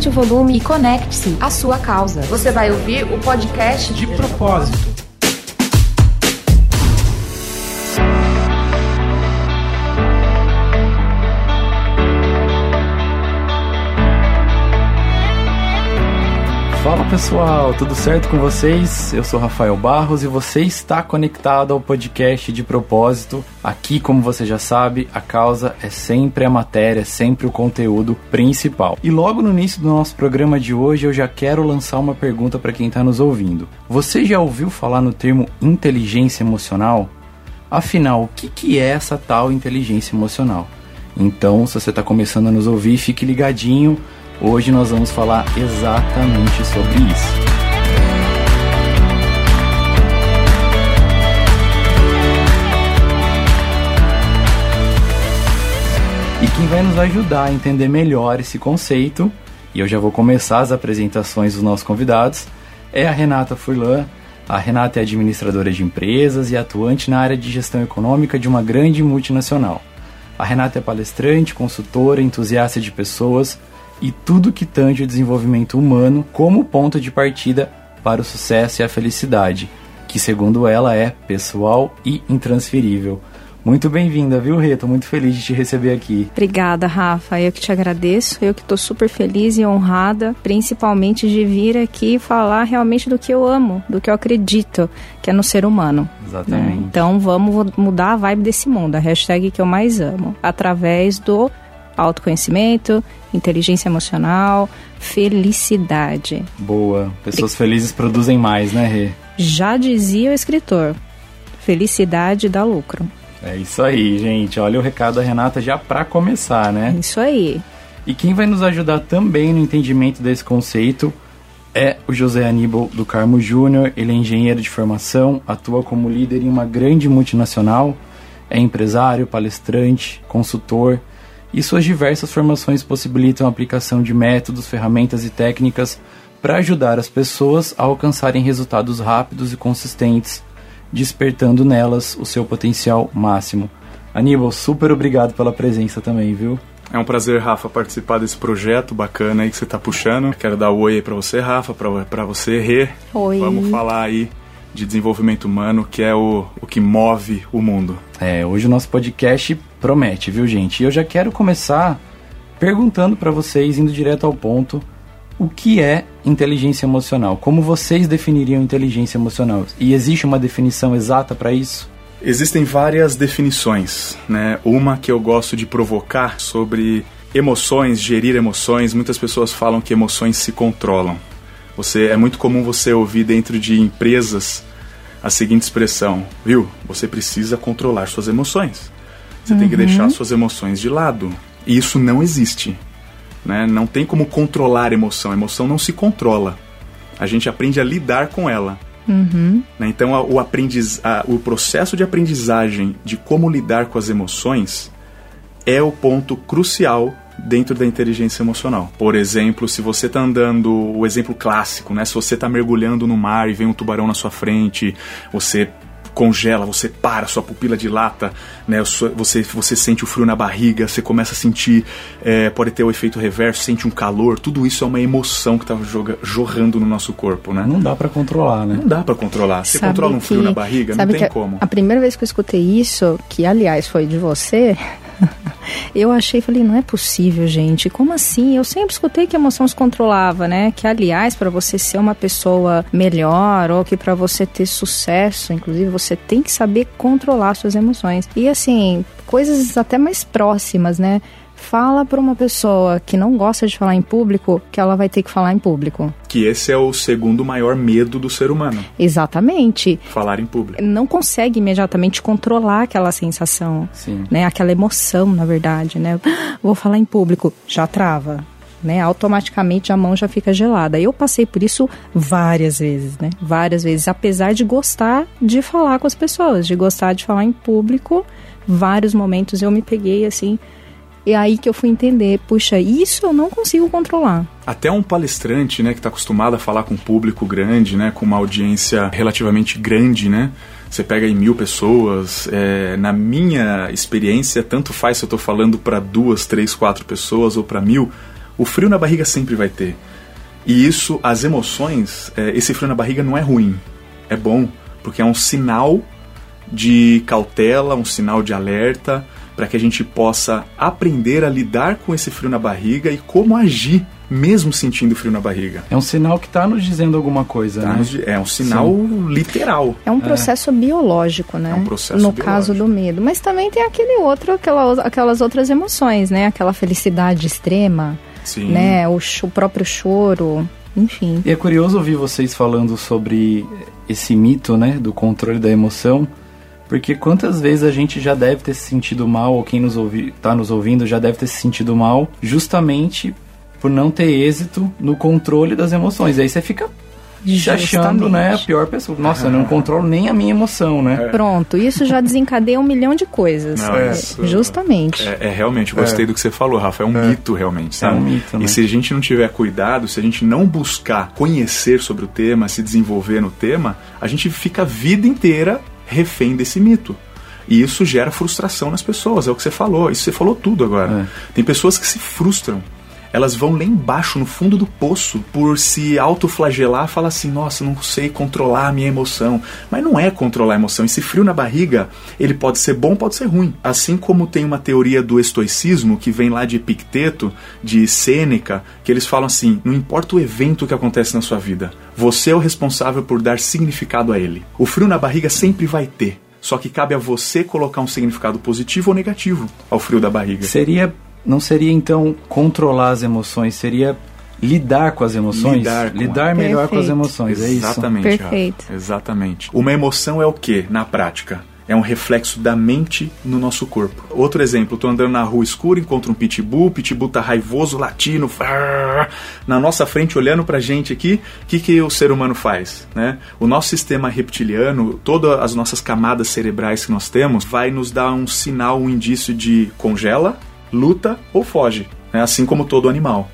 aumente o volume e conecte-se à sua causa. Você vai ouvir o podcast de propósito. Pessoal, tudo certo com vocês? Eu sou Rafael Barros e você está conectado ao podcast de propósito. Aqui, como você já sabe, a causa é sempre a matéria, é sempre o conteúdo principal. E logo no início do nosso programa de hoje, eu já quero lançar uma pergunta para quem está nos ouvindo. Você já ouviu falar no termo inteligência emocional? Afinal, o que, que é essa tal inteligência emocional? Então, se você está começando a nos ouvir, fique ligadinho Hoje nós vamos falar exatamente sobre isso. E quem vai nos ajudar a entender melhor esse conceito, e eu já vou começar as apresentações dos nossos convidados, é a Renata Furlan. A Renata é administradora de empresas e atuante na área de gestão econômica de uma grande multinacional. A Renata é palestrante, consultora, entusiasta de pessoas, e tudo que tange o desenvolvimento humano como ponto de partida para o sucesso e a felicidade, que segundo ela é pessoal e intransferível. Muito bem-vinda, viu, Rê? Tô muito feliz de te receber aqui. Obrigada, Rafa. Eu que te agradeço. Eu que tô super feliz e honrada, principalmente de vir aqui falar realmente do que eu amo, do que eu acredito, que é no ser humano. Exatamente. Né? Então vamos mudar a vibe desse mundo, a hashtag que eu mais amo, através do autoconhecimento, inteligência emocional, felicidade. Boa. Pessoas felizes produzem mais, né, Rê? Já dizia o escritor: felicidade dá lucro. É isso aí, gente. Olha o recado da Renata já para começar, né? Isso aí. E quem vai nos ajudar também no entendimento desse conceito é o José Aníbal do Carmo Júnior. Ele é engenheiro de formação, atua como líder em uma grande multinacional, é empresário, palestrante, consultor e suas diversas formações possibilitam a aplicação de métodos, ferramentas e técnicas para ajudar as pessoas a alcançarem resultados rápidos e consistentes, despertando nelas o seu potencial máximo. Aníbal, super obrigado pela presença também, viu? É um prazer, Rafa, participar desse projeto bacana aí que você está puxando. Quero dar um oi aí para você, Rafa, para você, Rê. Oi. Vamos falar aí de desenvolvimento humano, que é o, o que move o mundo. É, hoje o nosso podcast promete, viu, gente? E eu já quero começar perguntando para vocês, indo direto ao ponto, o que é inteligência emocional? Como vocês definiriam inteligência emocional? E existe uma definição exata para isso? Existem várias definições, né? Uma que eu gosto de provocar sobre emoções, gerir emoções. Muitas pessoas falam que emoções se controlam. Você é muito comum você ouvir dentro de empresas a seguinte expressão, viu? Você precisa controlar suas emoções. Você uhum. tem que uhum. deixar suas emoções de lado. E isso não existe. Né? Não tem como controlar a emoção. A emoção não se controla. A gente aprende a lidar com ela. Uhum. Né? Então, a, o, aprendiz, a, o processo de aprendizagem de como lidar com as emoções é o ponto crucial dentro da inteligência emocional. Por exemplo, se você está andando, o exemplo clássico, né? Se você está mergulhando no mar e vem um tubarão na sua frente, você congela, você para, sua pupila dilata, né? Você, você sente o frio na barriga, você começa a sentir, é, pode ter o efeito reverso, sente um calor, tudo isso é uma emoção que está jorrando no nosso corpo, né? Não dá para controlar, né? Não dá para controlar. Você sabe controla um frio que, na barriga, não tem como. A primeira vez que eu escutei isso, que aliás foi de você, eu achei, falei, não é possível, gente. Como assim? Eu sempre escutei que a emoção se controlava, né? Que aliás, para você ser uma pessoa melhor ou que para você ter sucesso, inclusive, você tem que saber controlar suas emoções. E assim, coisas até mais próximas, né? fala para uma pessoa que não gosta de falar em público que ela vai ter que falar em público. Que esse é o segundo maior medo do ser humano. Exatamente. Falar em público. Não consegue imediatamente controlar aquela sensação, Sim. né? Aquela emoção, na verdade, né? Vou falar em público, já trava. Né, automaticamente a mão já fica gelada. Eu passei por isso várias vezes, né? Várias vezes, apesar de gostar de falar com as pessoas, de gostar de falar em público, vários momentos eu me peguei assim, é aí que eu fui entender, puxa, isso eu não consigo controlar. Até um palestrante, né, que está acostumado a falar com um público grande, né, com uma audiência relativamente grande, né, você pega aí mil pessoas. É, na minha experiência, tanto faz se eu estou falando para duas, três, quatro pessoas ou para mil, O frio na barriga sempre vai ter. E isso, as emoções, é, esse frio na barriga não é ruim, é bom, porque é um sinal de cautela, um sinal de alerta, para que a gente possa aprender a lidar com esse frio na barriga e como agir mesmo sentindo frio na barriga. É um sinal que está nos dizendo alguma coisa, tá né? É um sinal Sim. literal. É um processo é. biológico, né? É um processo No biológico. caso do medo. Mas também tem aquele outro, aquela, aquelas outras emoções, né? Aquela felicidade extrema, Sim. né? O, o próprio choro, enfim. E é curioso ouvir vocês falando sobre esse mito, né? Do controle da emoção. Porque quantas vezes a gente já deve ter se sentido mal, ou quem nos ouvi, tá nos ouvindo já deve ter se sentido mal, justamente por não ter êxito no controle das emoções. E aí você fica achando, né, a pior pessoa. Nossa, eu não controlo nem a minha emoção, né? É. Pronto, isso já desencadeia um milhão de coisas. Não, é, isso, justamente. É, é realmente, gostei do que você falou, Rafa. É um mito, realmente, sabe? É um mito, né? E se a gente não tiver cuidado, se a gente não buscar conhecer sobre o tema, se desenvolver no tema, a gente fica a vida inteira refém desse mito. E isso gera frustração nas pessoas, é o que você falou. Isso você falou tudo agora. É. Tem pessoas que se frustram. Elas vão lá embaixo, no fundo do poço, por se autoflagelar, falar assim: nossa, não sei controlar a minha emoção. Mas não é controlar a emoção. Esse frio na barriga, ele pode ser bom, pode ser ruim. Assim como tem uma teoria do estoicismo, que vem lá de Epicteto, de Sêneca, que eles falam assim: não importa o evento que acontece na sua vida, você é o responsável por dar significado a ele. O frio na barriga sempre vai ter. Só que cabe a você colocar um significado positivo ou negativo ao frio da barriga. Seria não seria então controlar as emoções, seria lidar com as emoções, Lidar com- lidar melhor com as Perfeito. emoções, é isso. Exatamente, Perfeito. Rafa. Exatamente. Uma emoção é o que na prática? É um reflexo da mente no nosso corpo. Outro exemplo, tô andando na rua escura, encontro um pitbull, o pitbull tá raivoso, latino, na nossa frente olhando pra gente aqui, o que, que o ser humano faz? Né? O nosso sistema reptiliano, todas as nossas camadas cerebrais que nós temos, vai nos dar um sinal, um indício de congela, luta ou foge, né? assim como todo animal.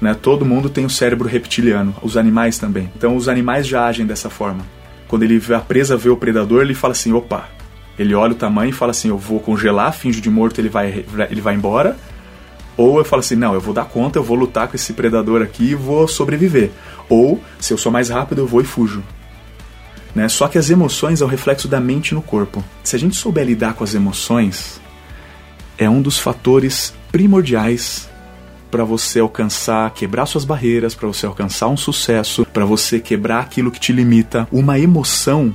Né? Todo mundo tem o cérebro reptiliano, os animais também. Então os animais já agem dessa forma. Quando ele a presa, vê o predador, ele fala assim: opa. Ele olha o tamanho e fala assim: eu vou congelar, finjo de morto, ele vai, ele vai embora. Ou eu falo assim: não, eu vou dar conta, eu vou lutar com esse predador aqui e vou sobreviver. Ou, se eu sou mais rápido, eu vou e fujo. Né? Só que as emoções é o reflexo da mente no corpo. Se a gente souber lidar com as emoções, é um dos fatores primordiais para você alcançar, quebrar suas barreiras, para você alcançar um sucesso, para você quebrar aquilo que te limita. Uma emoção,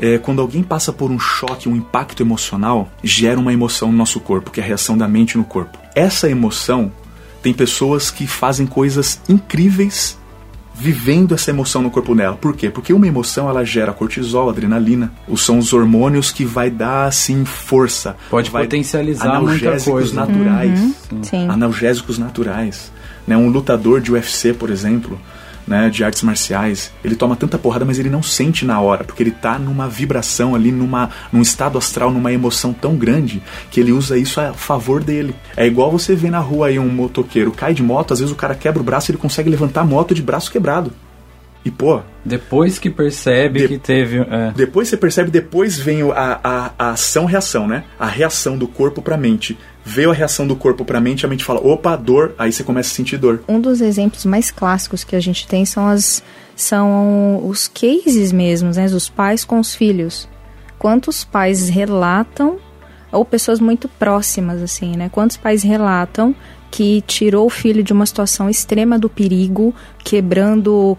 é, quando alguém passa por um choque, um impacto emocional, gera uma emoção no nosso corpo, que é a reação da mente no corpo. Essa emoção tem pessoas que fazem coisas incríveis vivendo essa emoção no corpo dela. Por quê? Porque uma emoção ela gera cortisol, adrenalina. Os são os hormônios que vai dar assim força. Pode vai potencializar muita analgésicos coisa. naturais. Sim. Analgésicos naturais. Né? Um lutador de UFC, por exemplo, né, de artes marciais, ele toma tanta porrada, mas ele não sente na hora, porque ele tá numa vibração ali, numa, num estado astral, numa emoção tão grande, que ele usa isso a favor dele. É igual você vê na rua aí um motoqueiro cai de moto, às vezes o cara quebra o braço e ele consegue levantar a moto de braço quebrado. E pô, Depois que percebe De- que teve. é, depois você percebe, depois vem a, a, a ação-reação, né? A reação do corpo pra mente. Veio a reação do corpo pra mente, a mente fala, opa, dor, aí você começa a sentir dor. Um dos exemplos mais clássicos que a gente tem são as são os cases mesmos, né, dos pais com os filhos. Quantos pais relatam ou pessoas muito próximas assim, né? Quantos pais relatam que tirou o filho de uma situação extrema do perigo, quebrando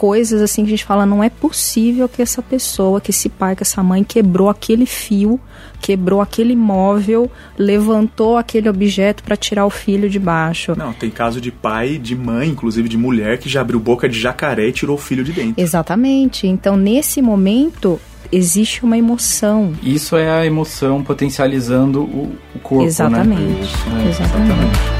coisas assim que a gente fala, não é possível que essa pessoa, que esse pai, que essa mãe quebrou aquele fio, quebrou aquele móvel, levantou aquele objeto para tirar o filho de baixo. Não, tem caso de pai, de mãe, inclusive de mulher, que já abriu boca de jacaré e tirou o filho de dentro. Exatamente. Então, nesse momento, existe uma emoção. Isso é a emoção potencializando o, corpo, Exatamente. né? É, Exatamente. Bom,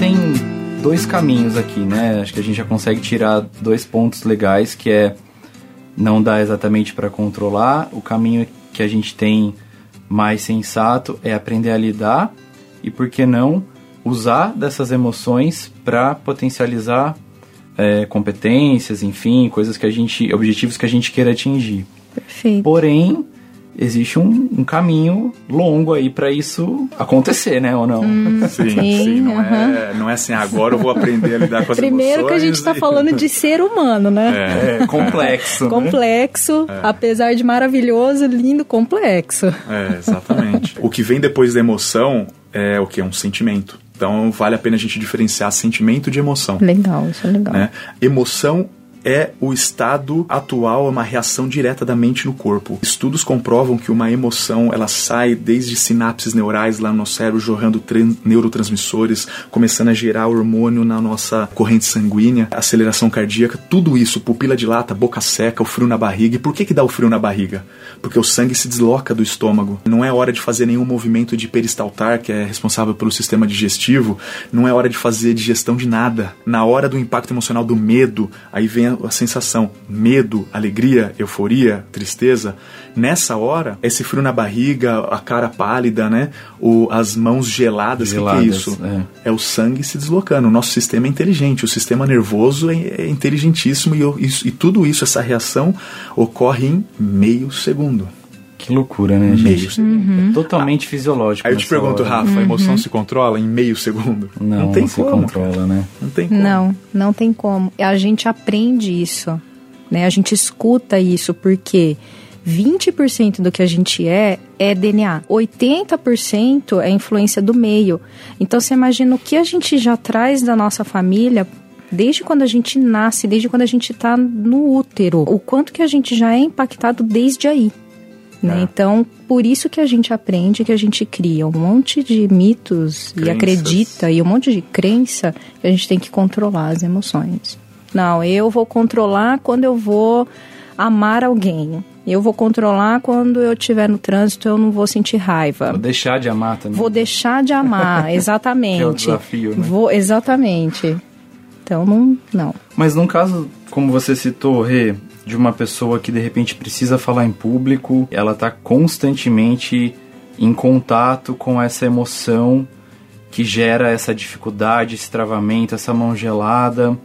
tem dois caminhos aqui, né? Acho que a gente já consegue tirar dois pontos legais, que é não dá exatamente para controlar. O caminho que a gente tem mais sensato é aprender a lidar e, por que não, usar dessas emoções para potencializar é, competências, enfim, coisas que a gente, objetivos que a gente queira atingir. Perfeito. Porém, existe um, um caminho longo aí para isso acontecer, né? Ou não? Hum, sim, sim, sim não, uh -huh. é, não é assim, agora eu vou aprender a lidar com as Primeiro que a gente está e... falando de ser humano, né? É, é complexo. né? complexo, é. apesar de maravilhoso, lindo, complexo. É, exatamente. o que vem depois da emoção é o que? É um sentimento. Então vale a pena a gente diferenciar sentimento de emoção. Legal, isso é legal. Né? Emoção é o estado atual, é uma reação direta da mente no corpo. Estudos comprovam que uma emoção ela sai desde sinapses neurais lá no cérebro, jorrando neurotransmissores, começando a gerar hormônio na nossa corrente sanguínea, aceleração cardíaca, tudo isso, pupila dilata, boca seca, o frio na barriga. E por que, que dá o frio na barriga? Porque o sangue se desloca do estômago. Não é hora de fazer nenhum movimento de peristaltar, que é responsável pelo sistema digestivo, não é hora de fazer digestão de nada. Na hora do impacto emocional do medo, aí vem a sensação medo, alegria, euforia, tristeza. Nessa hora, esse frio na barriga, a cara pálida, né? O, as mãos geladas, o que, é isso? É. é. o sangue se deslocando. O nosso sistema é inteligente, o sistema nervoso é, é inteligentíssimo e, e, e tudo isso, essa reação, ocorre em meio segundo. Que loucura, né, gente? Uhum. É totalmente ah, fisiológico. Aí eu te pergunto, hora. Rafa, uhum. a emoção se controla em meio segundo? Não, não tem não se como. controla, né? Não tem como. Não, não tem como. A gente aprende isso, né? A gente escuta isso porque 20% do que a gente é é DNA. 80% é influência do meio. Então você imagina o que a gente já traz da nossa família desde quando a gente nasce, desde quando a gente está no útero, o quanto que a gente já é impactado desde aí. Né? É. Então, por isso que a gente aprende, que a gente cria um monte de mitos Crenças. e acredita, e um monte de crença, que a gente tem que controlar as emoções. Não, eu vou controlar quando eu vou amar alguém. Eu vou controlar quando eu estiver no trânsito, eu não vou sentir raiva. Vou deixar de amar também. Vou deixar de amar, exatamente. que é o desafio, né? Vou, exatamente. Então, não, não. Mas num caso, como você citou, Rê, de uma pessoa que de repente precisa falar em público, ela está constantemente em contato com essa emoção que gera essa dificuldade, esse travamento, essa mão gelada.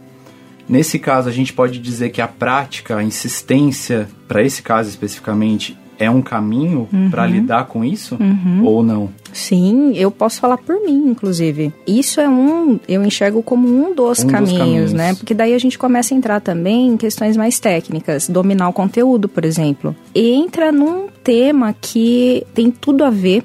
Nesse caso, a gente pode dizer que a prática, a insistência, para esse caso especificamente, é um caminho uhum. para lidar com isso uhum. ou não? Sim, eu posso falar por mim, inclusive. Isso é um, eu enxergo como um dos, um caminhos, dos caminhos, né? Porque daí a gente começa a entrar também em questões mais técnicas, dominar o conteúdo, por exemplo. E entra num tema que tem tudo a ver,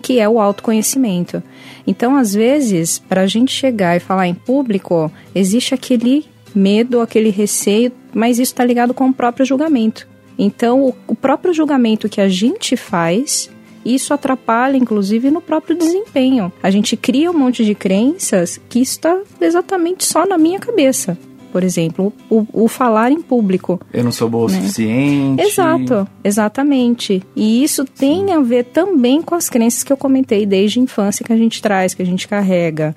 que é o autoconhecimento. Então, às vezes, para a gente chegar e falar em público, existe aquele medo, aquele receio, mas isso está ligado com o próprio julgamento. Então, o próprio julgamento que a gente faz isso atrapalha, inclusive, no próprio desempenho. A gente cria um monte de crenças que está exatamente só na minha cabeça. Por exemplo, o, o falar em público. Eu não sou boa o né? suficiente. Exato, exatamente. E isso tem a ver também com as crenças que eu comentei desde a infância que a gente traz, que a gente carrega.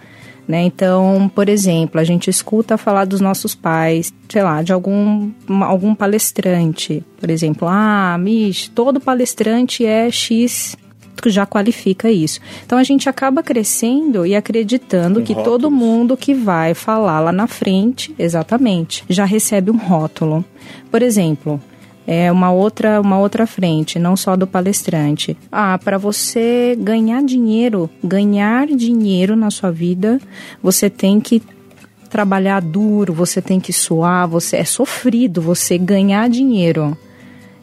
Né? Então, por exemplo, a gente escuta falar dos nossos pais, sei lá, de algum, algum palestrante, por exemplo, ah, Mish, todo palestrante é X já qualifica isso. Então a gente acaba crescendo e acreditando um que rótulo. todo mundo que vai falar lá na frente, exatamente, já recebe um rótulo. Por exemplo, é uma outra, uma outra frente, não só do palestrante. Ah, para você ganhar dinheiro, ganhar dinheiro na sua vida, você tem que trabalhar duro, você tem que suar, você é sofrido você ganhar dinheiro.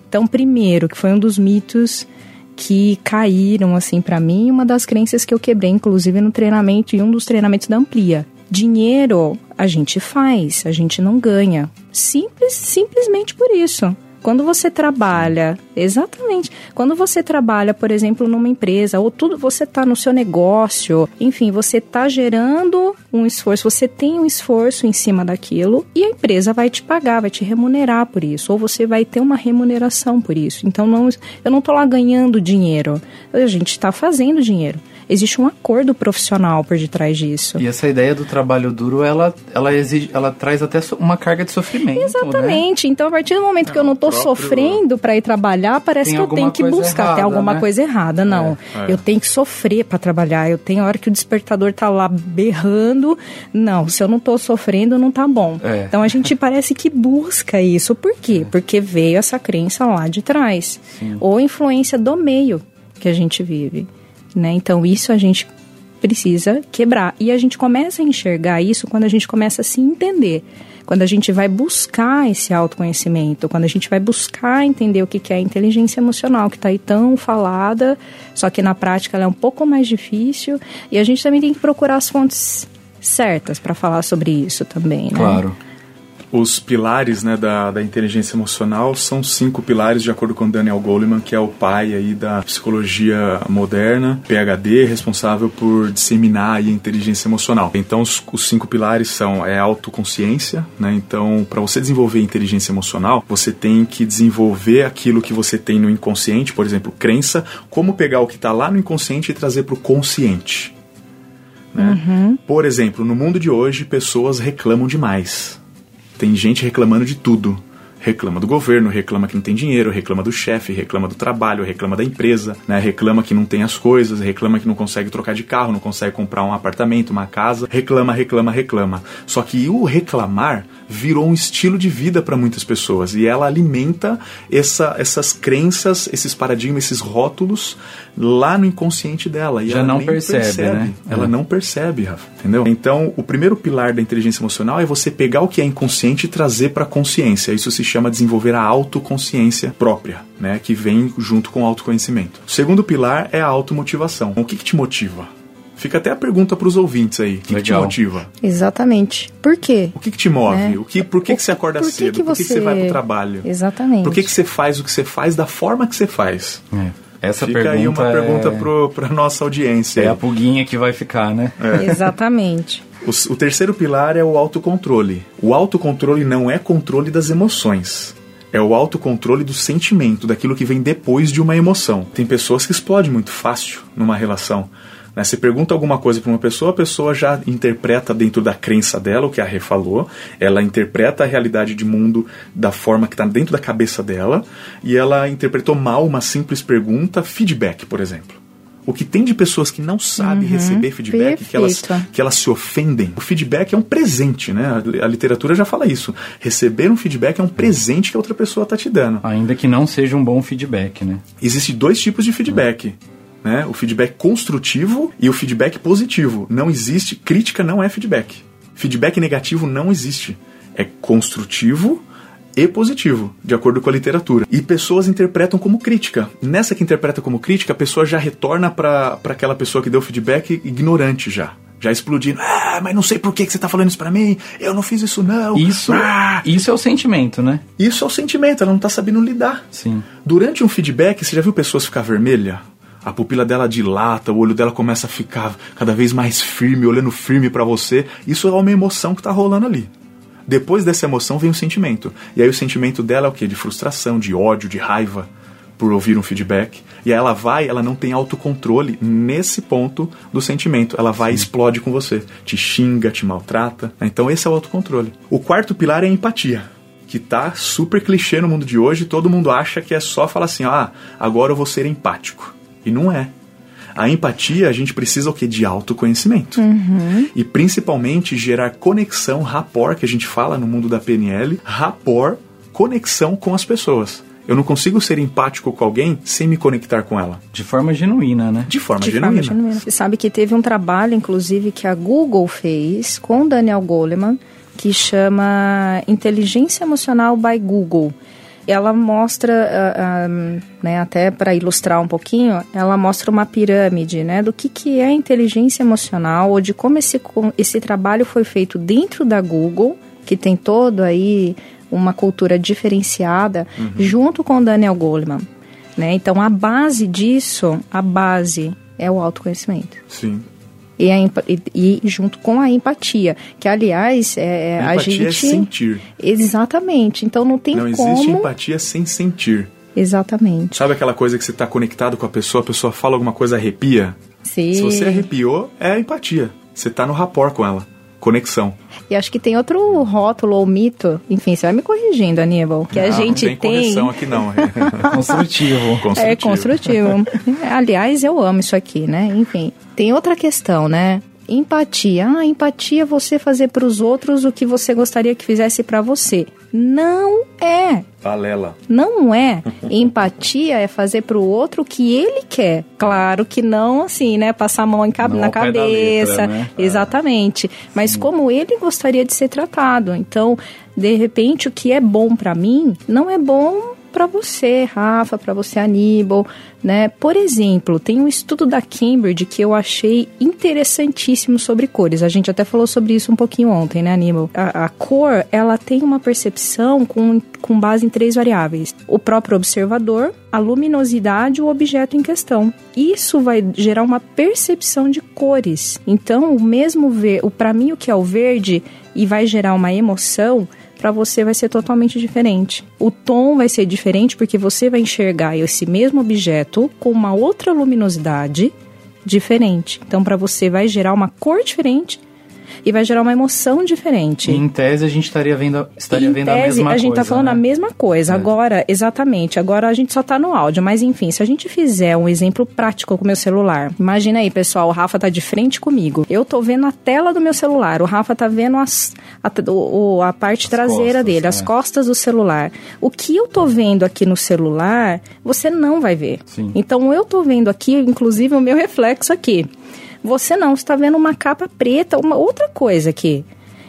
Então, primeiro, que foi um dos mitos que caíram assim para mim, uma das crenças que eu quebrei inclusive no treinamento e um dos treinamentos da Amplia. Dinheiro a gente faz, a gente não ganha. Simples, simplesmente por isso. Quando você trabalha, exatamente, quando você trabalha, por exemplo, numa empresa, ou tudo, você está no seu negócio, enfim, você está gerando um esforço, você tem um esforço em cima daquilo e a empresa vai te pagar, vai te remunerar por isso, ou você vai ter uma remuneração por isso. Então, não, eu não estou lá ganhando dinheiro, a gente está fazendo dinheiro. Existe um acordo profissional por detrás disso. E essa ideia do trabalho duro, ela, ela, exige, ela traz até uma carga de sofrimento. Né? Exatamente. Né? Então, a partir do momento que eu não estou próprio... sofrendo para ir trabalhar, parece que eu tenho que buscar. Errada, Tem alguma né? coisa errada. Não. É, é. Eu tenho que sofrer para trabalhar. Eu tenho a hora que o despertador tá lá berrando. Não, se eu não estou sofrendo, não tá bom. É. Então, a gente parece que busca isso. Por quê? É. Porque veio essa crença lá de trás. Sim. Ou influência do meio que a gente vive. Né? Então, isso a gente precisa quebrar. E a gente começa a enxergar isso quando a gente começa a se entender. Quando a gente vai buscar esse autoconhecimento, quando a gente vai buscar entender o que é a inteligência emocional, que está aí tão falada, só que na prática ela é um pouco mais difícil. E a gente também tem que procurar as fontes certas para falar sobre isso também. Né? Claro. Os pilares né, da, da inteligência emocional são cinco pilares, de acordo com Daniel Goleman, que é o pai aí da psicologia moderna, PhD, responsável por disseminar a inteligência emocional. Então, os, os cinco pilares são é autoconsciência, né? Então, para você desenvolver inteligência emocional, você tem que desenvolver aquilo que você tem no inconsciente, por exemplo, crença, como pegar o que está lá no inconsciente e trazer para o consciente. Né? Uhum. Por exemplo, no mundo de hoje, pessoas reclamam demais. Tem gente reclamando de tudo. Reclama do governo, reclama que não tem dinheiro, reclama do chefe, reclama do trabalho, reclama da empresa, né? reclama que não tem as coisas, reclama que não consegue trocar de carro, não consegue comprar um apartamento, uma casa, reclama, reclama, reclama. Só que o reclamar virou um estilo de vida para muitas pessoas e ela alimenta essa, essas crenças, esses paradigmas, esses rótulos lá no inconsciente dela. E Já ela não percebe, percebe, né? Ela é. não percebe, Rafa, entendeu? Então, o primeiro pilar da inteligência emocional é você pegar o que é inconsciente e trazer para a consciência. Isso se chama desenvolver a autoconsciência própria, né? Que vem junto com o autoconhecimento. O segundo pilar é a automotivação. O que, que te motiva? Fica até a pergunta para os ouvintes aí. O que, que, te motiva? Exatamente. Por quê? O que, que te move? É. O que, por que, o, que você acorda por cedo? Que por que, você... que você vai para o trabalho? Exatamente. Por que, que você faz o que você faz da forma que você faz? É. Essa Fica pergunta aí uma é... pergunta para nossa audiência. É a pulguinha que vai ficar, né? É. Exatamente. O, o terceiro pilar é o autocontrole. O autocontrole não é controle das emoções é o autocontrole do sentimento, daquilo que vem depois de uma emoção. Tem pessoas que explodem muito fácil numa relação. Né? Você pergunta alguma coisa para uma pessoa, a pessoa já interpreta dentro da crença dela o que a Rê falou, ela interpreta a realidade de mundo da forma que está dentro da cabeça dela, e ela interpretou mal uma simples pergunta, feedback, por exemplo. O que tem de pessoas que não sabem uhum, receber feedback, que elas, que elas se ofendem. O feedback é um presente, né? A literatura já fala isso. Receber um feedback é um presente que a outra pessoa está te dando. Ainda que não seja um bom feedback, né? Existem dois tipos de feedback. Uhum né? O feedback construtivo e o feedback positivo. Não existe, crítica não é feedback. Feedback negativo não existe. É construtivo e positivo, de acordo com a literatura. E pessoas interpretam como crítica. Nessa que interpreta como crítica, a pessoa já retorna para aquela pessoa que deu feedback ignorante já já explodindo. Ah, mas não sei por que, que você tá falando isso pra mim. Eu não fiz isso, não. Isso, ah. isso é o sentimento, né? Isso é o sentimento, ela não tá sabendo lidar. Sim. Durante um feedback, você já viu pessoas ficar vermelha? A pupila dela dilata, o olho dela começa a ficar cada vez mais firme, olhando firme para você. Isso é uma emoção que está rolando ali. Depois dessa emoção vem o sentimento. E aí o sentimento dela é o quê? De frustração, de ódio, de raiva por ouvir um feedback. E aí ela vai, ela não tem autocontrole nesse ponto do sentimento. Ela vai Sim. e explode com você. Te xinga, te maltrata. Então esse é o autocontrole. O quarto pilar é a empatia que tá super clichê no mundo de hoje, todo mundo acha que é só falar assim, ah, agora eu vou ser empático. E não é. A empatia, a gente precisa o quê? De autoconhecimento. Uhum. E principalmente gerar conexão, rapport, que a gente fala no mundo da PNL, rapport, conexão com as pessoas. Eu não consigo ser empático com alguém sem me conectar com ela. De forma genuína, né? De forma, De genuína. forma genuína. Você sabe que teve um trabalho, inclusive, que a Google fez com Daniel Goleman, que chama Inteligência Emocional by Google ela mostra, uh, uh, né, até para ilustrar um pouquinho, ela mostra uma pirâmide, né, do que, que é inteligência emocional ou de como esse, esse trabalho foi feito dentro da Google, que tem todo aí uma cultura diferenciada, uhum. junto com Daniel Goleman. Né? Então, a base disso, a base é o autoconhecimento. Sim e, a, e, e, junto com a empatia, que aliás é, a, a gente é sentir. Exatamente. Então não tem não como. Não existe empatia sem sentir. Exatamente. Sabe aquela coisa que você está conectado com a pessoa, a pessoa fala alguma coisa arrepia? Sim. Se você arrepiou, é empatia. Você tá no rapport com ela. Conexão. E acho que tem outro rótulo ou mito, enfim, você vai me corrigindo, Aníbal, que a Não, gente não tem tem. correção aqui não. Construtivo. construtivo. É construtivo. Aliás, eu amo isso aqui, né? Enfim, tem outra questão, né? Empatia. Ah, empatia é você fazer para os outros o que você gostaria que fizesse para você. Não é. Balela. Não é. Empatia é fazer pro outro o que ele quer. Claro que não assim, né? Passar a mão em cab- Não na cabeça. letra, né? Exatamente. Mas como ele gostaria de ser tratado. Então, de repente, o que é bom pra mim não é bom para você, Rafa, para você, Aníbal, né? Por exemplo, tem um estudo da Cambridge que eu achei interessantíssimo sobre cores. A gente até falou sobre isso um pouquinho ontem, né, Aníbal? A, a cor, ela tem uma percepção com, com base em três variáveis: o próprio observador, a luminosidade e o objeto em questão. Isso vai gerar uma percepção de cores. Então, o mesmo ver, o para mim o que é o verde e vai gerar uma emoção, para você vai ser totalmente diferente. O tom vai ser diferente porque você vai enxergar esse mesmo objeto com uma outra luminosidade diferente. Então, para você vai gerar uma cor diferente e vai gerar uma emoção diferente. Em tese, a gente estaria vendo, estaria Em vendo a tese, mesma a gente coisa. tá falando né? a mesma coisa. É. Agora, exatamente. Agora a gente só tá no áudio. Mas enfim, se a gente fizer um exemplo prático com o meu celular. Imagina aí, pessoal, o Rafa tá de frente comigo. Eu tô vendo a tela do meu celular. O Rafa tá vendo as, a, o- a parte As traseira costas, dele, as é. costas do celular. O que eu tô vendo aqui no celular, você não vai ver. Sim. Então eu tô vendo aqui, inclusive, o meu reflexo aqui. Você não, você está vendo uma capa preta, uma outra coisa aqui.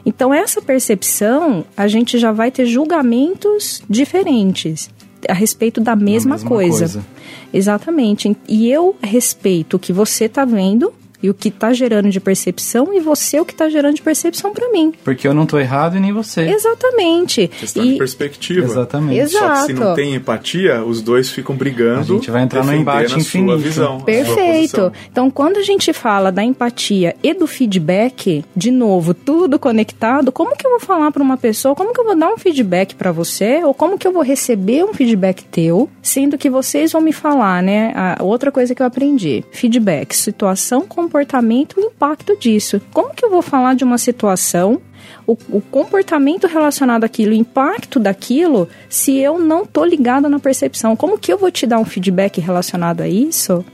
Então, essa percepção, a gente já vai ter julgamentos diferentes a respeito da mesma, mesma coisa. coisa. Exatamente. E eu respeito o que você está vendo e o que está gerando de percepção e você o que está gerando de percepção para mim. Porque eu não tô errado e nem você. Exatamente. Questão e de perspectiva. Exatamente. Exato. Só que se não tem empatia, os dois ficam brigando. A gente vai entrar no embate a sua infinito. visão, Perfeito. Então, quando a gente fala da empatia e do feedback, de novo, tudo conectado, como que eu vou falar para uma pessoa, como que eu vou dar um feedback para você, ou como que eu vou receber um feedback teu, sendo que vocês vão me falar, né? A outra coisa que eu aprendi: feedback, situação, comportamento e impacto disso. Como que eu vou falar de uma situação? O, o comportamento relacionado àquilo, o impacto daquilo, se eu não tô ligada na percepção, como que eu vou te dar um feedback relacionado a isso?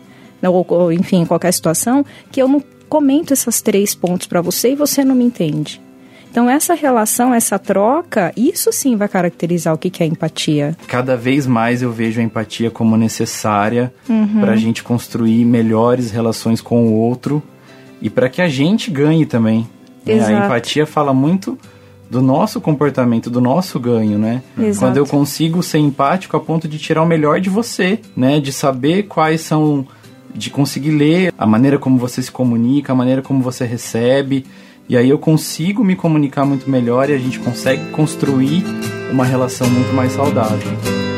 ou, ou, enfim, em qualquer situação, que eu não comento esses três pontos para você e você não me entende. Então, essa relação, essa troca, isso sim vai caracterizar o que é empatia. Cada vez mais eu vejo a empatia como necessária Uhum. para a gente construir melhores relações com o outro e para que a gente ganhe também. né? A empatia fala muito do nosso comportamento, do nosso ganho, né? Exato. Quando eu consigo ser empático a ponto de tirar o melhor de você, né? De saber quais são, de conseguir ler a maneira como você se comunica, a maneira como você recebe. E aí eu consigo me comunicar muito melhor e a gente consegue construir uma relação muito mais saudável.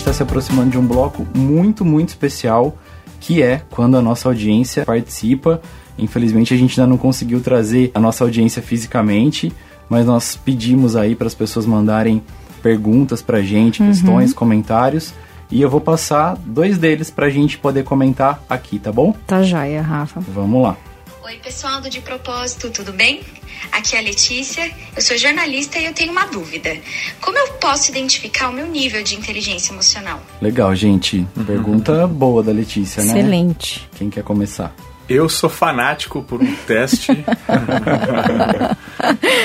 Coisa, mas a gente tá se aproximando de um bloco muito, muito especial, que é quando a nossa audiência participa. Infelizmente a gente ainda não conseguiu trazer a nossa audiência fisicamente, mas nós pedimos aí para as pessoas mandarem perguntas pra gente, questões, comentários, e eu vou passar dois deles pra gente poder comentar aqui, tá bom? Tá joia, Rafa. Vamos lá. Oi, pessoal do De Propósito, tudo bem? Aqui é a Letícia, eu sou jornalista e eu tenho uma dúvida. Como eu posso identificar o meu nível de inteligência emocional? Legal, gente. Pergunta boa da Letícia, né? Excelente. Quem quer começar? Eu sou fanático por um teste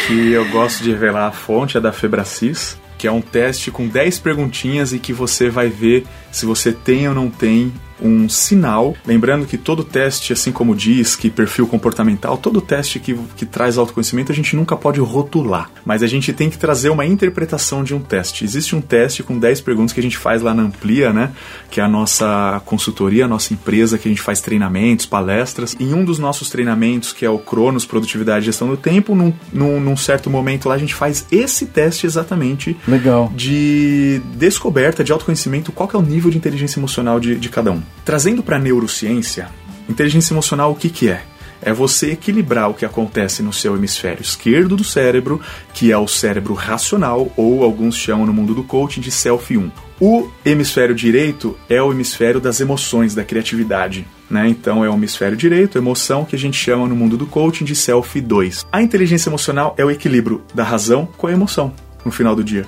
que eu gosto de revelar a fonte, é da Febracis, que é um teste com 10 perguntinhas e que você vai ver se você tem ou não tem um sinal. Lembrando que todo teste, assim como diz que perfil comportamental, todo teste que, que traz autoconhecimento a gente nunca pode rotular, mas a gente tem que trazer uma interpretação de um teste. Existe um teste com 10 perguntas que a gente faz lá na Amplia, né? Que é a nossa consultoria, a nossa empresa, que a gente faz treinamentos, palestras. Em um dos nossos treinamentos, que é o Cronos Produtividade e Gestão do Tempo, num, num, num certo momento lá a gente faz esse teste exatamente Legal. de descoberta, de autoconhecimento, qual que é o nível de inteligência emocional de, de cada um. Trazendo para a neurociência, inteligência emocional o que, que é? É você equilibrar o que acontece no seu hemisfério esquerdo do cérebro, que é o cérebro racional, ou alguns chamam no mundo do coaching de Self 1. O hemisfério direito é o hemisfério das emoções, da criatividade. Né? Então é o hemisfério direito, emoção, que a gente chama no mundo do coaching de Self 2. A inteligência emocional é o equilíbrio da razão com a emoção no final do dia.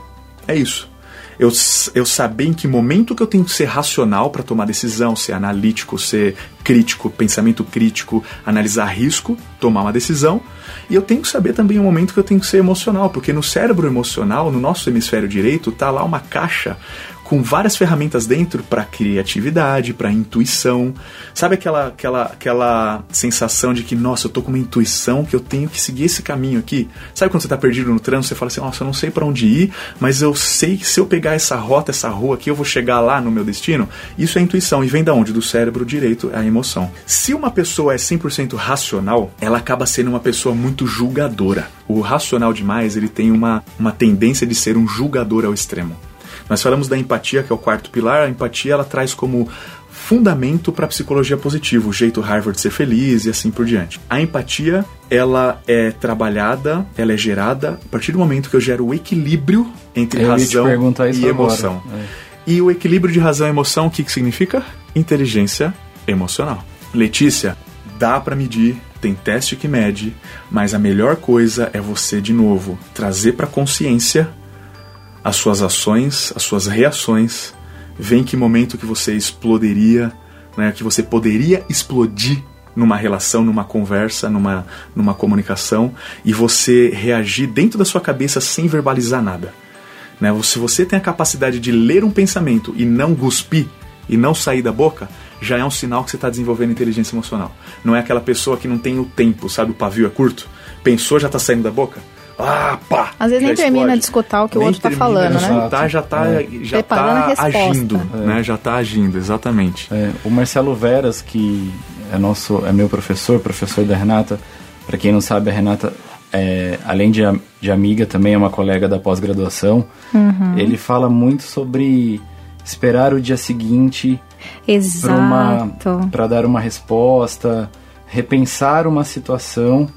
É isso eu, eu saber em que momento que eu tenho que ser racional para tomar decisão, ser analítico, ser crítico, pensamento crítico, analisar risco, tomar uma decisão. E eu tenho que saber também o momento que eu tenho que ser emocional, porque no cérebro emocional, no nosso hemisfério direito, tá lá uma caixa com várias ferramentas dentro para criatividade, para intuição. Sabe aquela, aquela, aquela sensação de que, nossa, eu tô com uma intuição que eu tenho que seguir esse caminho aqui? Sabe quando você tá perdido no trânsito, você fala assim, nossa, eu não sei para onde ir, mas eu sei que se eu pegar essa rota, essa rua aqui, eu vou chegar lá no meu destino? Isso é intuição e vem da onde? Do cérebro direito, a emoção. Se uma pessoa é 100% racional, ela acaba sendo uma pessoa muito julgadora. O racional demais, ele tem uma, uma tendência de ser um julgador ao extremo. Nós falamos da empatia, que é o quarto pilar. A empatia ela traz como fundamento para a psicologia positiva, o jeito Harvard de ser feliz e assim por diante. A empatia, ela é trabalhada, ela é gerada a partir do momento que eu gero o equilíbrio entre Eu razão e emoção. É. E o equilíbrio de razão e emoção, o que, que significa? Inteligência emocional. Letícia, dá para medir, tem teste que mede, mas a melhor coisa é você, de novo, trazer para consciência as suas ações, as suas reações, ver em que momento que você exploderia, né, que você poderia explodir numa relação, numa conversa, numa, numa comunicação, e você reagir dentro da sua cabeça sem verbalizar nada. Né? Se você tem a capacidade de ler um pensamento e não cuspir, e não sair da boca, já é um sinal que você está desenvolvendo inteligência emocional. Não é aquela pessoa que não tem o tempo, sabe? O pavio é curto. Pensou, já está saindo da boca? Ah, pá! Às vezes nem termina explode. de escutar o que o Nem outro tá termina falando, de né? escutar, já está já Preparando a tá resposta. agindo, né? Já está agindo, exatamente. É, o Marcelo Veras, que é nosso, é meu professor, professor da Renata. Para quem não sabe, a Renata, é, além de, de amiga, também é uma colega da pós-graduação. Ele fala muito sobre esperar o dia seguinte Exato. para dar uma resposta, repensar uma situação.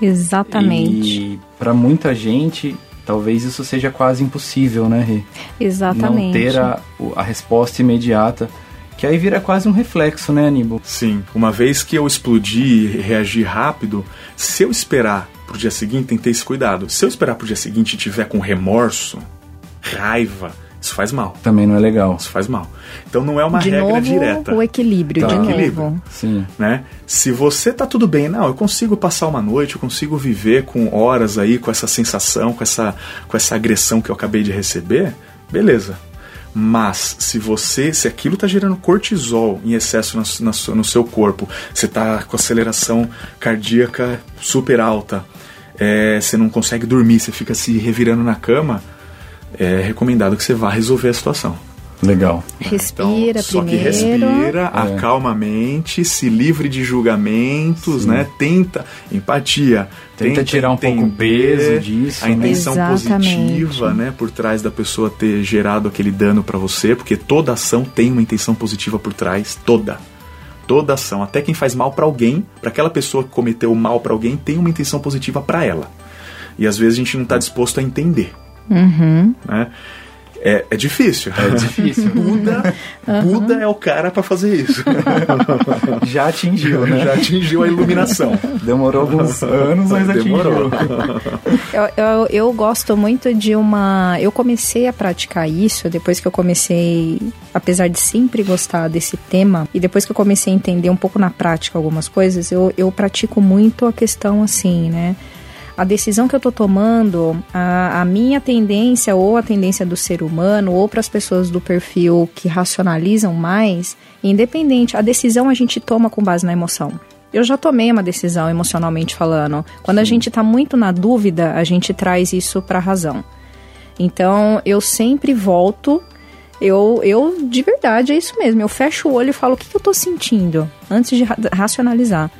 Exatamente. E para muita gente, talvez isso seja quase impossível, né, Rê? Exatamente. Não ter a, a resposta imediata. Que aí vira quase um reflexo, né, Aníbal? Sim, uma vez que eu explodi e reagi rápido, se eu esperar pro dia seguinte, tem que ter esse cuidado. Se eu esperar pro dia seguinte e tiver com remorso, raiva, isso faz mal. Também não é legal. Isso faz mal. Então não é uma de regra novo, direta. o equilíbrio, Tá. de novo. Equilíbrio. Sim. né? Se você tá tudo bem, não, eu consigo passar uma noite, eu consigo viver com horas aí com essa sensação, com essa com essa agressão que eu acabei de receber, beleza. Mas se você, se aquilo tá gerando cortisol em excesso na na no seu corpo, você tá com aceleração cardíaca super alta, é, você não consegue dormir, você fica se revirando na cama, é recomendado que você vá resolver a situação. Legal. Respira Então, só que primeiro. respira, É. acalma a mente, se livre de julgamentos, Sim. né? Tenta empatia, Tenta tirar um pouco o peso disso, a né? intenção Exatamente. positiva, né? Por trás da pessoa ter gerado aquele dano para você, porque toda ação tem uma intenção positiva por trás, toda. Toda ação, até quem faz mal para alguém, para aquela pessoa que cometeu mal para alguém, tem uma intenção positiva para ela. E às vezes a gente não tá disposto a entender, Uhum. né? É, é difícil. É difícil. Buda, Buda é o cara para fazer isso. Já atingiu, né? Já atingiu a iluminação. Demorou alguns anos, mas Demorou. atingiu. Eu, eu, eu gosto muito de uma. Eu comecei a praticar isso depois que eu comecei, apesar de sempre gostar desse tema, e depois que eu comecei a entender um pouco na prática algumas coisas, eu, eu pratico muito a questão assim, né? A decisão que eu tô tomando, a, a minha tendência ou a tendência do ser humano ou para as pessoas do perfil que racionalizam mais, independente, a decisão a gente toma com base na emoção. Eu já tomei uma decisão emocionalmente falando. Quando a gente está muito na dúvida, a gente traz isso para a razão. Então, eu sempre volto. Eu, eu, de verdade, é isso mesmo. Eu fecho o olho e falo o que, que eu estou sentindo antes de ra racionalizar.